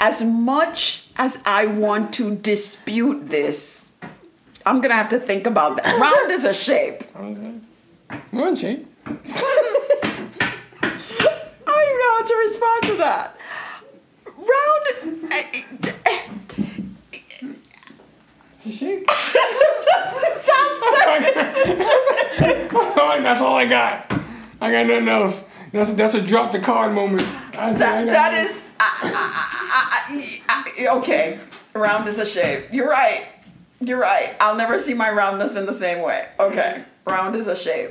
as much as I want to dispute this, I'm gonna have to think about that. Round is a shape. Okay. We're in shape. I don't even know how to respond to that. Round. It's in like that's all I got. I got nothing else. That's that's a drop the card moment. I that. got That nothing. I, I, I, I, okay. Round is a shape. You're right. You're right. I'll never see my roundness in the same way. Okay. Round is a shape.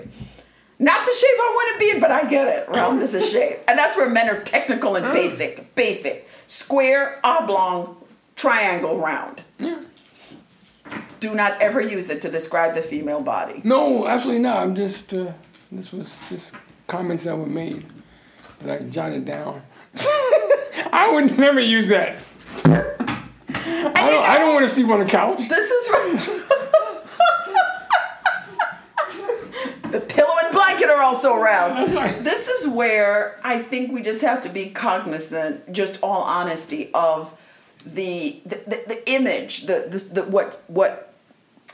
Not the shape I want to be in, but I get it. Round is a shape. And that's where men are technical and basic. Basic. Square, oblong, triangle, round. Yeah. Do not ever use it to describe the female body. No, absolutely not. I'm just uh, this was just comments that were made that I jotted down. I would never use that. I don't, I don't want to sleep on the couch. This is right. the pillow and blanket are also around. This is where I think we just have to be cognizant, just all honesty, of the the, the, the image, the, the the what what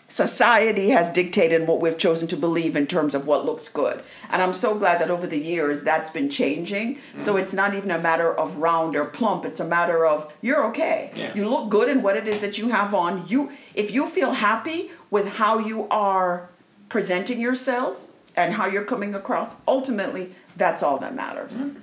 society has dictated what we've chosen to believe in terms of what looks good. And I'm so glad that over the years that's been changing. Mm-hmm. So it's not even a matter of round or plump, it's a matter of you're okay. Yeah. You look good in what it is that you have on. You if you feel happy with how you are presenting yourself and how you're coming across, ultimately that's all that matters. Mm-hmm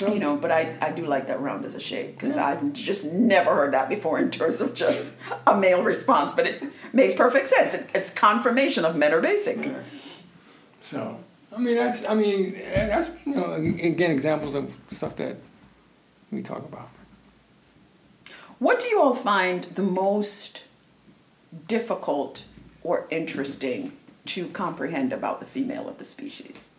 you know, but I, I do like that round as a shape because yeah. I've just never heard that before in terms of just a male response. But it makes perfect sense. It, it's confirmation of men are basic. Yeah. So I mean that's I mean that's you know again examples of stuff that we talk about. What do you all find the most difficult or interesting to comprehend about the female of the species?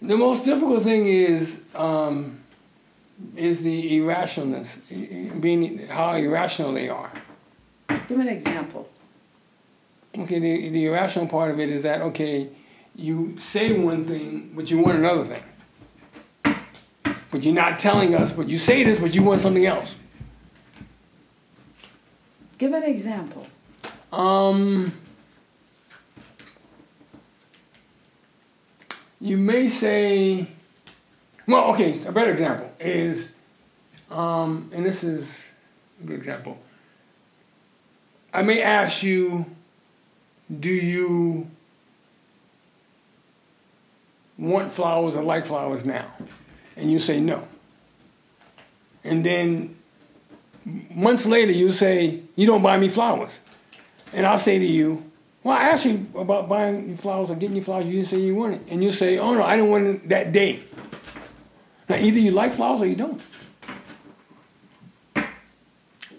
The most difficult thing is um, is the irrationalness, being how irrational they are. Give me an example. Okay, the, the irrational part of it is that okay, you say one thing, but you want another thing. But you're not telling us, but you say this, but you want something else. Give an example. Um, you may say, well, okay, a better example is, um, and this is a good example. I may ask you, do you want flowers or like flowers now? And you say no. And then months later, you say, you don't buy me flowers. And I'll say to you, well, I asked you about buying you flowers or getting you flowers. You didn't say you wanted, it. and you say, "Oh no, I didn't want it that day." Now, either you like flowers or you don't.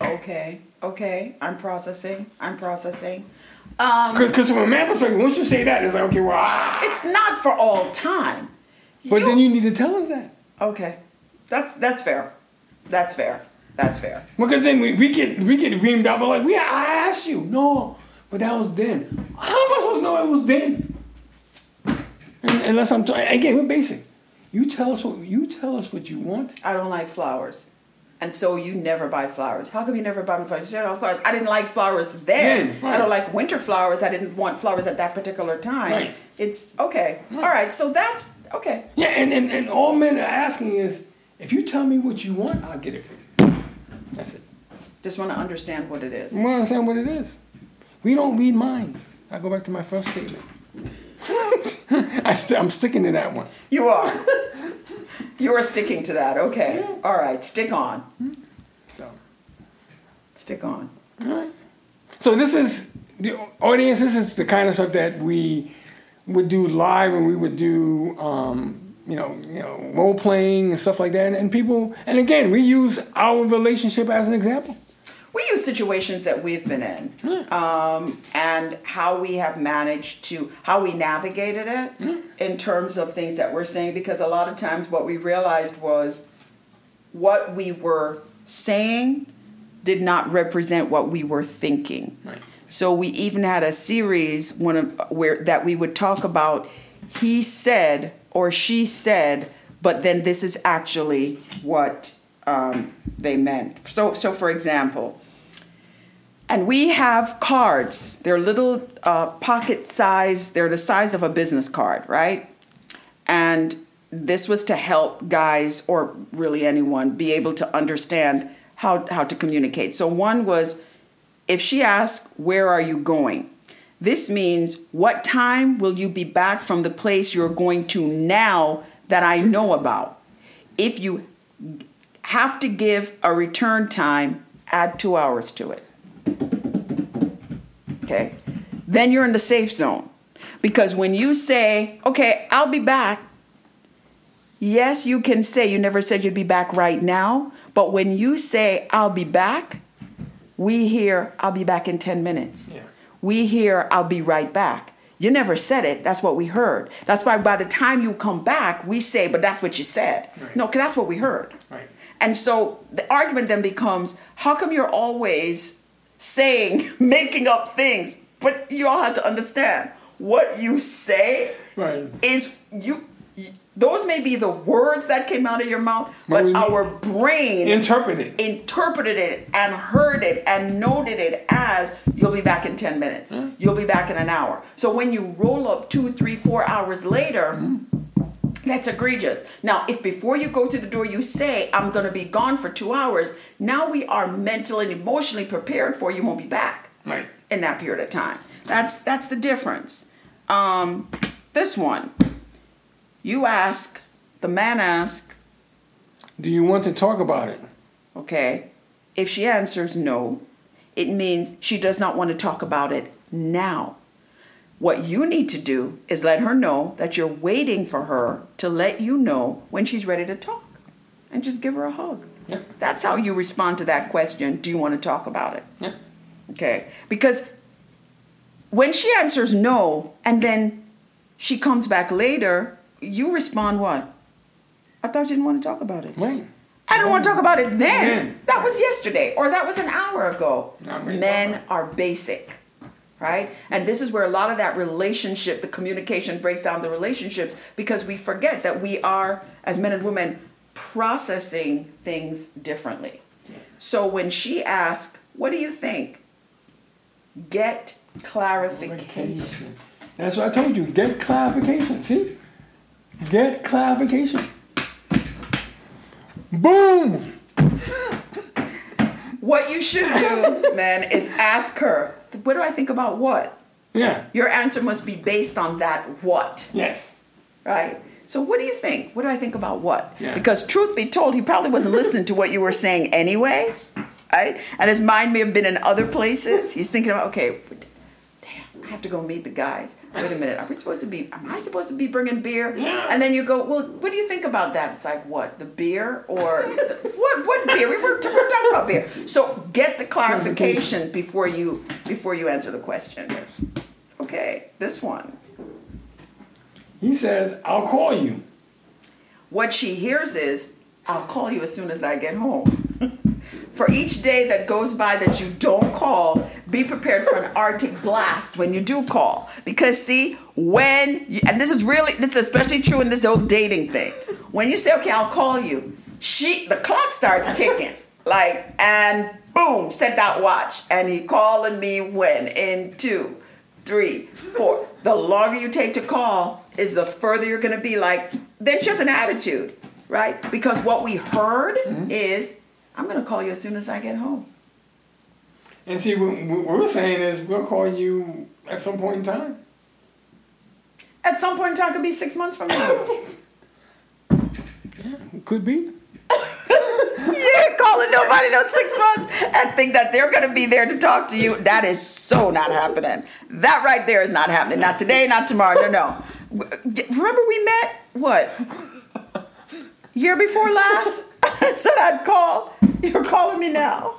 Okay, okay, I'm processing. I'm processing. Because um, from a man perspective, once you say that, it's like, okay, well, ah. it's not for all time. But you, then you need to tell us that. Okay, that's that's fair. That's fair. That's fair. Well, because then we, we get we get reamed out, but like we I asked you, no, but that was then. How am I supposed to know it was then? Unless I'm t- again, we're basic. You tell us what you tell us what you want. I don't like flowers. And so you never buy flowers. How come you never buy me flowers? You said, oh, flowers. I didn't like flowers then. then right. I don't like winter flowers. I didn't want flowers at that particular time. Right. It's okay. Right. All right. So that's okay. Yeah, and, and, and all men are asking is if you tell me what you want, I'll get it for you. That's it. Just want to understand what it is. Want to understand what it is. We don't read minds. I go back to my first statement. I st- I'm sticking to that one. You are. you are sticking to that. Okay. Yeah. All right. Stick on. So. Stick on. All right. So this is the audience. This is the kind of stuff that we would do live, and we would do, um, you know, you know, role playing and stuff like that. And, and people, and again, we use our relationship as an example we use situations that we've been in mm. um, and how we have managed to how we navigated it mm. in terms of things that we're saying because a lot of times what we realized was what we were saying did not represent what we were thinking right. so we even had a series one of where that we would talk about he said or she said but then this is actually what um, they meant. So, so for example, and we have cards. They're little uh, pocket size. They're the size of a business card, right? And this was to help guys or really anyone be able to understand how, how to communicate. So one was if she asks, Where are you going? This means, What time will you be back from the place you're going to now that I know about? If you have to give a return time, add two hours to it. Okay? Then you're in the safe zone. Because when you say, okay, I'll be back, yes, you can say you never said you'd be back right now, but when you say, I'll be back, we hear, I'll be back in 10 minutes. Yeah. We hear, I'll be right back. You never said it. That's what we heard. That's why by the time you come back, we say, but that's what you said. Right. No, because that's what we heard. Right. And so the argument then becomes how come you're always saying, making up things? But you all have to understand what you say right. is you Those may be the words that came out of your mouth, But our brain Interpret it. interpreted it and heard it and noted it as you'll be back in 10 minutes you'll be back in an hour so when you roll up two three four hours later mm-hmm. That's egregious now if before you go to the door you say i'm going to be gone for two hours now we are mentally and emotionally prepared for you won't be back Right. in that period of time that's that's the difference um, this one you ask the man ask Do you want to talk about it? Okay. If she answers no, it means she does not want to talk about it now. What you need to do is let her know that you're waiting for her to let you know when she's ready to talk. And just give her a hug. Yeah. That's how you respond to that question Do you want to talk about it? Yeah. Okay. Because when she answers no and then she comes back later, you respond what? I thought you didn't want to talk about it. Right. I don't want to talk about it then. That was yesterday, or that was an hour ago. Men are basic, right? And this is where a lot of that relationship, the communication breaks down the relationships because we forget that we are, as men and women, processing things differently. So when she asks, What do you think? Get clarification. That's what I told you. Get clarification. See? Get clarification. Boom! What you should do, man, is ask her, What do I think about what? Yeah. Your answer must be based on that what. Yes. right? So what do you think? What do I think about what? Yeah. Because truth be told, he probably wasn't listening to what you were saying anyway, right? And his mind may have been in other places. He's thinking about, okay, I have to go meet the guys. Wait a minute, are we supposed to be? Am I supposed to be bringing beer? Yeah. And then you go, well, what do you think about that? It's like what? The beer or what? What beer? We were, we're talking about beer. So get the clarification before you before you answer the question. Yes. Okay, this one. He says, I'll call you. What she hears is, I'll call you as soon as I get home. for each day that goes by that you don't call, be prepared for an Arctic blast when you do call. Because, see, when, you, and this is really, this is especially true in this old dating thing. When you say, okay, I'll call you, she, the clock starts ticking. Like, and boom, set that watch. And he calling me when? In two, three, four. The longer you take to call is the further you're gonna be like, then just an attitude, right? Because what we heard mm-hmm. is, I'm gonna call you as soon as I get home. And see, what, what we're saying is we'll call you at some point in time. At some point in time, could be six months from now. Yeah, could be. ain't calling nobody no six months and think that they're gonna be there to talk to you. That is so not happening. That right there is not happening. Not today, not tomorrow. No, no. Remember we met what year before last? I said I'd call. You're calling me now.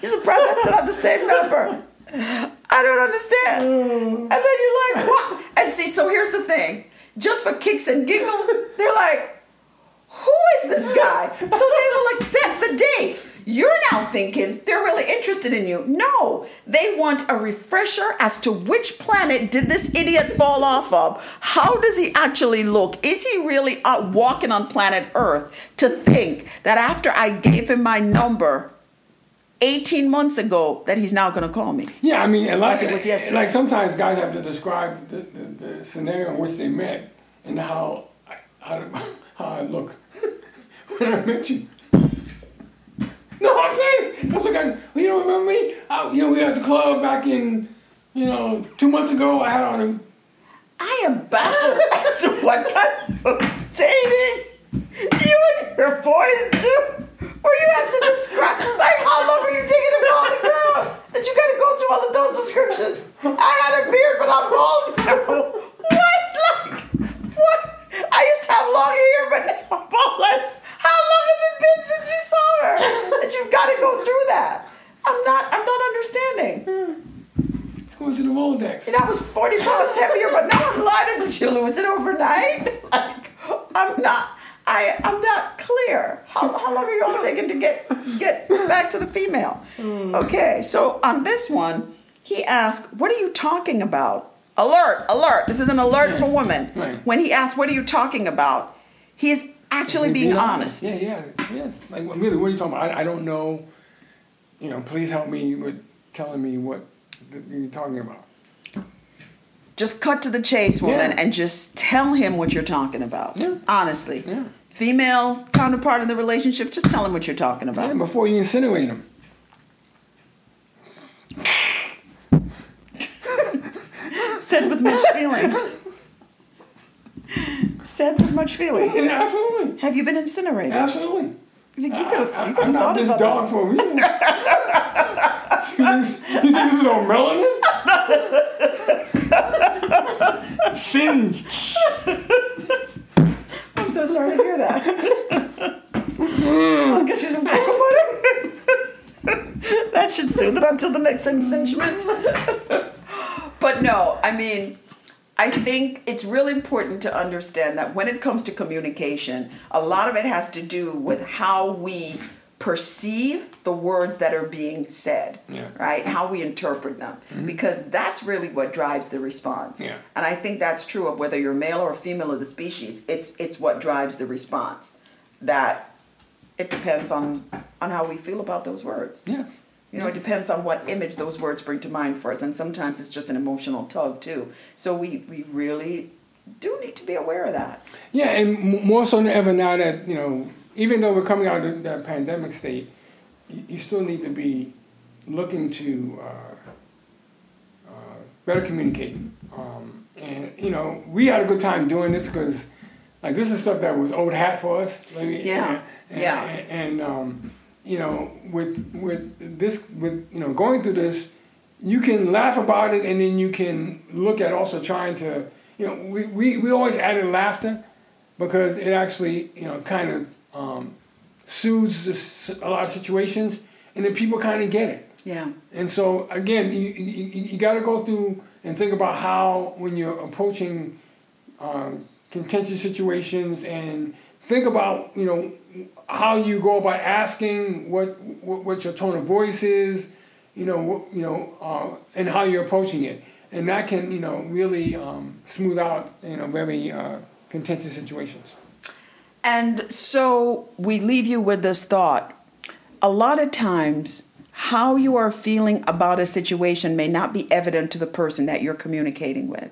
You're surprised I still have the same number. I don't understand. Mm. And then you're like, what? And see, so here's the thing. Just for kicks and giggles, they're like, who is this guy? So they will accept the date. You're now thinking they're really interested in you. No, they want a refresher as to which planet did this idiot fall off of? How does he actually look? Is he really out walking on planet Earth to think that after I gave him my number 18 months ago that he's now going to call me? Yeah, I mean, and like, Like it was yesterday. like sometimes guys have to describe the, the, the scenario in which they met and how I, how, how I look when I met you. No, I'm saying that's what guys. Well, you don't remember me? I, you know, we were at the club back in, you know, two months ago. I had on a I am baffled as to what kind of dating you and your boys do. Or you have to describe, like, how long are you taking to call the girl? That you gotta go through all of those descriptions. I had a beard, but I'm bald. What? Like, what? I used to have long hair, but now I'm bald. Like, how long has it been since you saw her? That you've gotta go through that. I'm not, I'm not understanding. It's going go into the Rolodex. And I was 40 pounds heavier, but now I'm lighter. Did you lose it overnight? Like, I'm not. I I'm not clear. How, how long are you all taking to get get back to the female? Mm. Okay, so on this one, he asked, "What are you talking about?" alert, alert. This is an alert for women. Right. When he asks, "What are you talking about?" He's actually being honest. Yeah, yeah, yes. Like, really, what are you talking about? I, I don't know. You know, please help me with telling me what th- you're talking about. Just cut to the chase, woman, Yeah. and just tell him what you're talking about. Yeah. Honestly. Yeah. Female counterpart in the relationship, just tell him what you're talking about. Yeah, before you insinuate them. Said with much feeling. Said with much feeling. Yeah, absolutely. Have you been incinerated? Absolutely. You could have. You could have not thought this about dog that. for a reason. you, think, you think this is on melanin? Singe. So sorry to hear that. I'll get you some cocoa butter. that should soothe it until the next infringement. but no, I mean, I think it's really important to understand that when it comes to communication, a lot of it has to do with how we perceive the words that are being said, Yeah. right? How we interpret them, mm-hmm. because that's really what drives the response. Yeah. And I think that's true of whether you're male or female of the species. It's it's what drives the response. That it depends on on how we feel about those words. Yeah. You know, it depends on what image those words bring to mind for us, and sometimes it's just an emotional tug too. So we we really do need to be aware of that. Yeah, and more so than ever now that, you know, even though we're coming out of the pandemic state, you, you still need to be looking to uh, uh, better communicate. Um, and, you know, we had a good time doing this because, like, this is stuff that was old hat for us. Like, Yeah, And, yeah. And, and um, you know, with, with this, with, you know, going through this, you can laugh about it and then you can look at also trying to, you know, we, we, we always added laughter because it actually, you know, kind of um, soothes this, a lot of situations and then people kind of get it. Yeah. And so again, you, you, you got to go through and think about how when you're approaching um, contentious situations and think about you know how you go about asking what what, what your tone of voice is, you know what, you know uh, and how you're approaching it, and that can you know really um, smooth out you know very uh, contentious situations. And so we leave you with this thought. A lot of times, how you are feeling about a situation may not be evident to the person that you're communicating with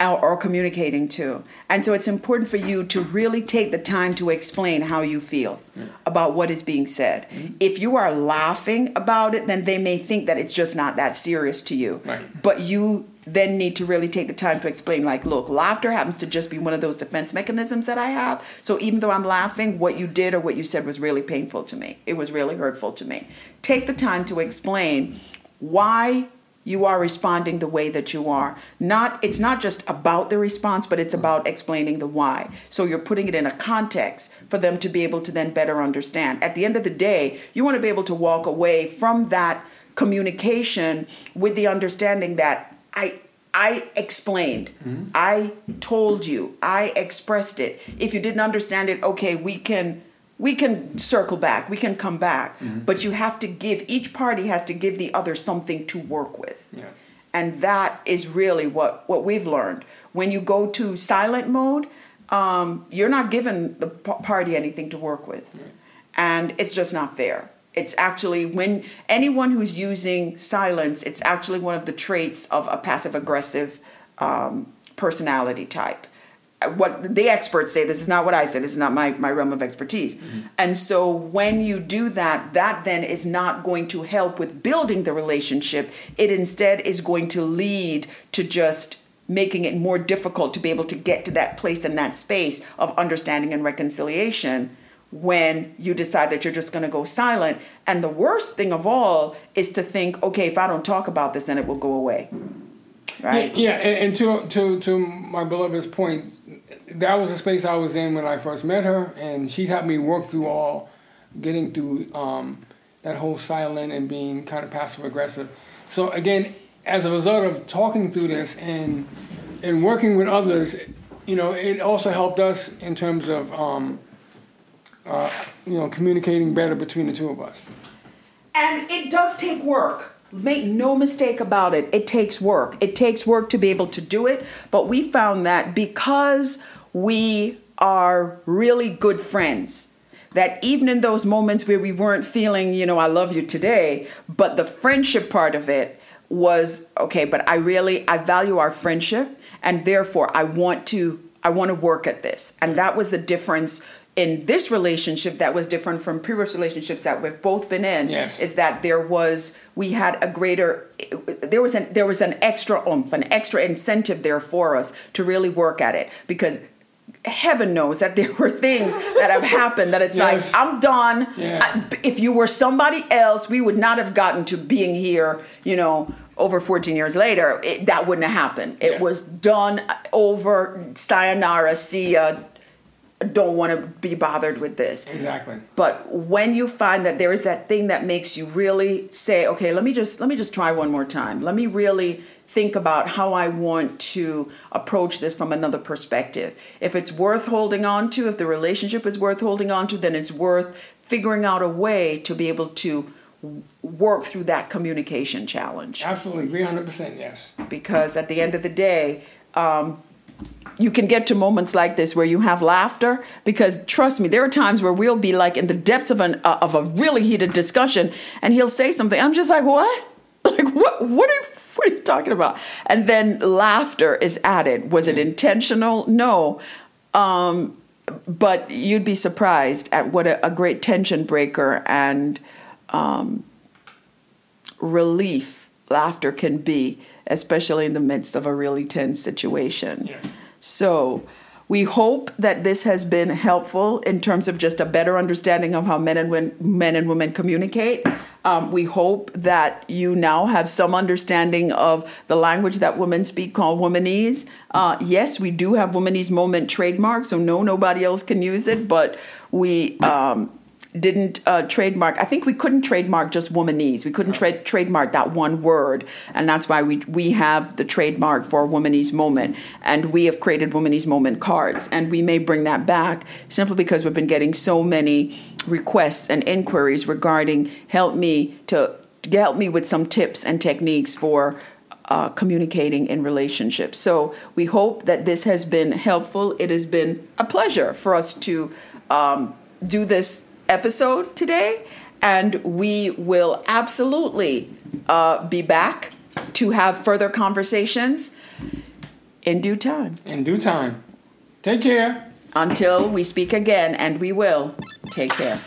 or, communicating to. And so it's important for you to really take the time to explain how you feel mm. about what is being said. Mm. If you are laughing about it, then they may think that it's just not that serious to you. Right. But you then need to really take the time to explain like look laughter happens to just be one of those defense mechanisms that i have. So even though i'm laughing what you did or what you said was really painful to me. It was really hurtful to me. Take the time to explain why you are responding the way that you are. Not it's not just about the response but it's about explaining the why. So you're putting it in a context for them to be able to then better understand. At the end of the day you want to be able to walk away from that communication with the understanding that I I explained. I told you. I expressed it. If you didn't understand it, okay, we can we can circle back. We can come back. But you have to give each party has to give the other something to work with. Yeah. And that is really what what we've learned. When you go to silent mode, um, you're not giving the p- party anything to work with. And it's just not fair. It's actually when anyone who's using silence, it's actually one of the traits of a passive aggressive um, personality type. Uh, What the experts say, this is not what I said, this is not my, my realm of expertise. And so when you do that, that then is not going to help with building the relationship. It instead is going to lead to just making it more difficult to be able to get to that place and that space of understanding and reconciliation when you decide that you're just going to go silent. And the worst thing of all is to think, okay, if I don't talk about this, then it will go away. Right? Yeah, and, and to to to my beloved's point, that was the space I was in when I first met her, and she's helped me work through all, getting through um, that whole silent and being kind of passive aggressive. So again, as a result of talking through this and and working with others, you know, it also helped us in terms of um, uh, you know communicating better between the two of us. And it does take work. Make no mistake about it, it takes work. It takes work to be able to do it. But we found that because we are really good friends, that even in those moments where we weren't feeling, you know, I love you today, but the friendship part of it was okay, but I really I value our friendship and therefore I want to I want to work at this. And that was the difference in this relationship that was different from previous relationships that we've both been in Yes. is that there was we had a greater there was an there was an extra oomph an extra incentive there for us to really work at it because heaven knows that there were things that have happened that it's Yes. like i'm done Yeah. I- if you were somebody else we would not have gotten to being here you know over 14 years later it, that wouldn't have happened it Yeah. was done over sayonara see ya don't want to be bothered with this Exactly. but when you find that there is that thing that makes you really say okay let me just let me just try one more time let me really think about how i want to approach this from another perspective if it's worth holding on to if the relationship is worth holding on to then it's worth figuring out a way to be able to work through that communication challenge Absolutely. 300% yes. because at the end of the day, um, you can get to moments like this where you have laughter. Because trust me, there are times where we'll be like in the depths of an uh, of a really heated discussion, and he'll say something. I'm just like, what? Like what? What are what are you talking about? And then laughter is added. Was it intentional? No. Um, but you'd be surprised at what a, a great tension breaker and um, relief laughter can be, especially in the midst of a really tense situation. Yeah. So, we hope that this has been helpful in terms of just a better understanding of how men and women, men and women communicate. Um, we hope that you now have some understanding of the language that women speak called womanese. Uh, yes, we do have womanese moment trademark, so no, nobody else can use it, but we um, didn't uh, trademark. I think we couldn't trademark just womanese. We couldn't tra- trademark that one word, and that's why we we have the trademark for womanese moment, and we have created womanese moment cards, and we may bring that back simply because we've been getting so many requests and inquiries regarding help me to help me with some tips and techniques for. Uh, communicating in relationships. So we hope that this has been helpful. It has been a pleasure for us to um, do this episode today, and we will absolutely uh, be back to have further conversations in due time. In due time. Take care. Until we speak again, and we will. Take care.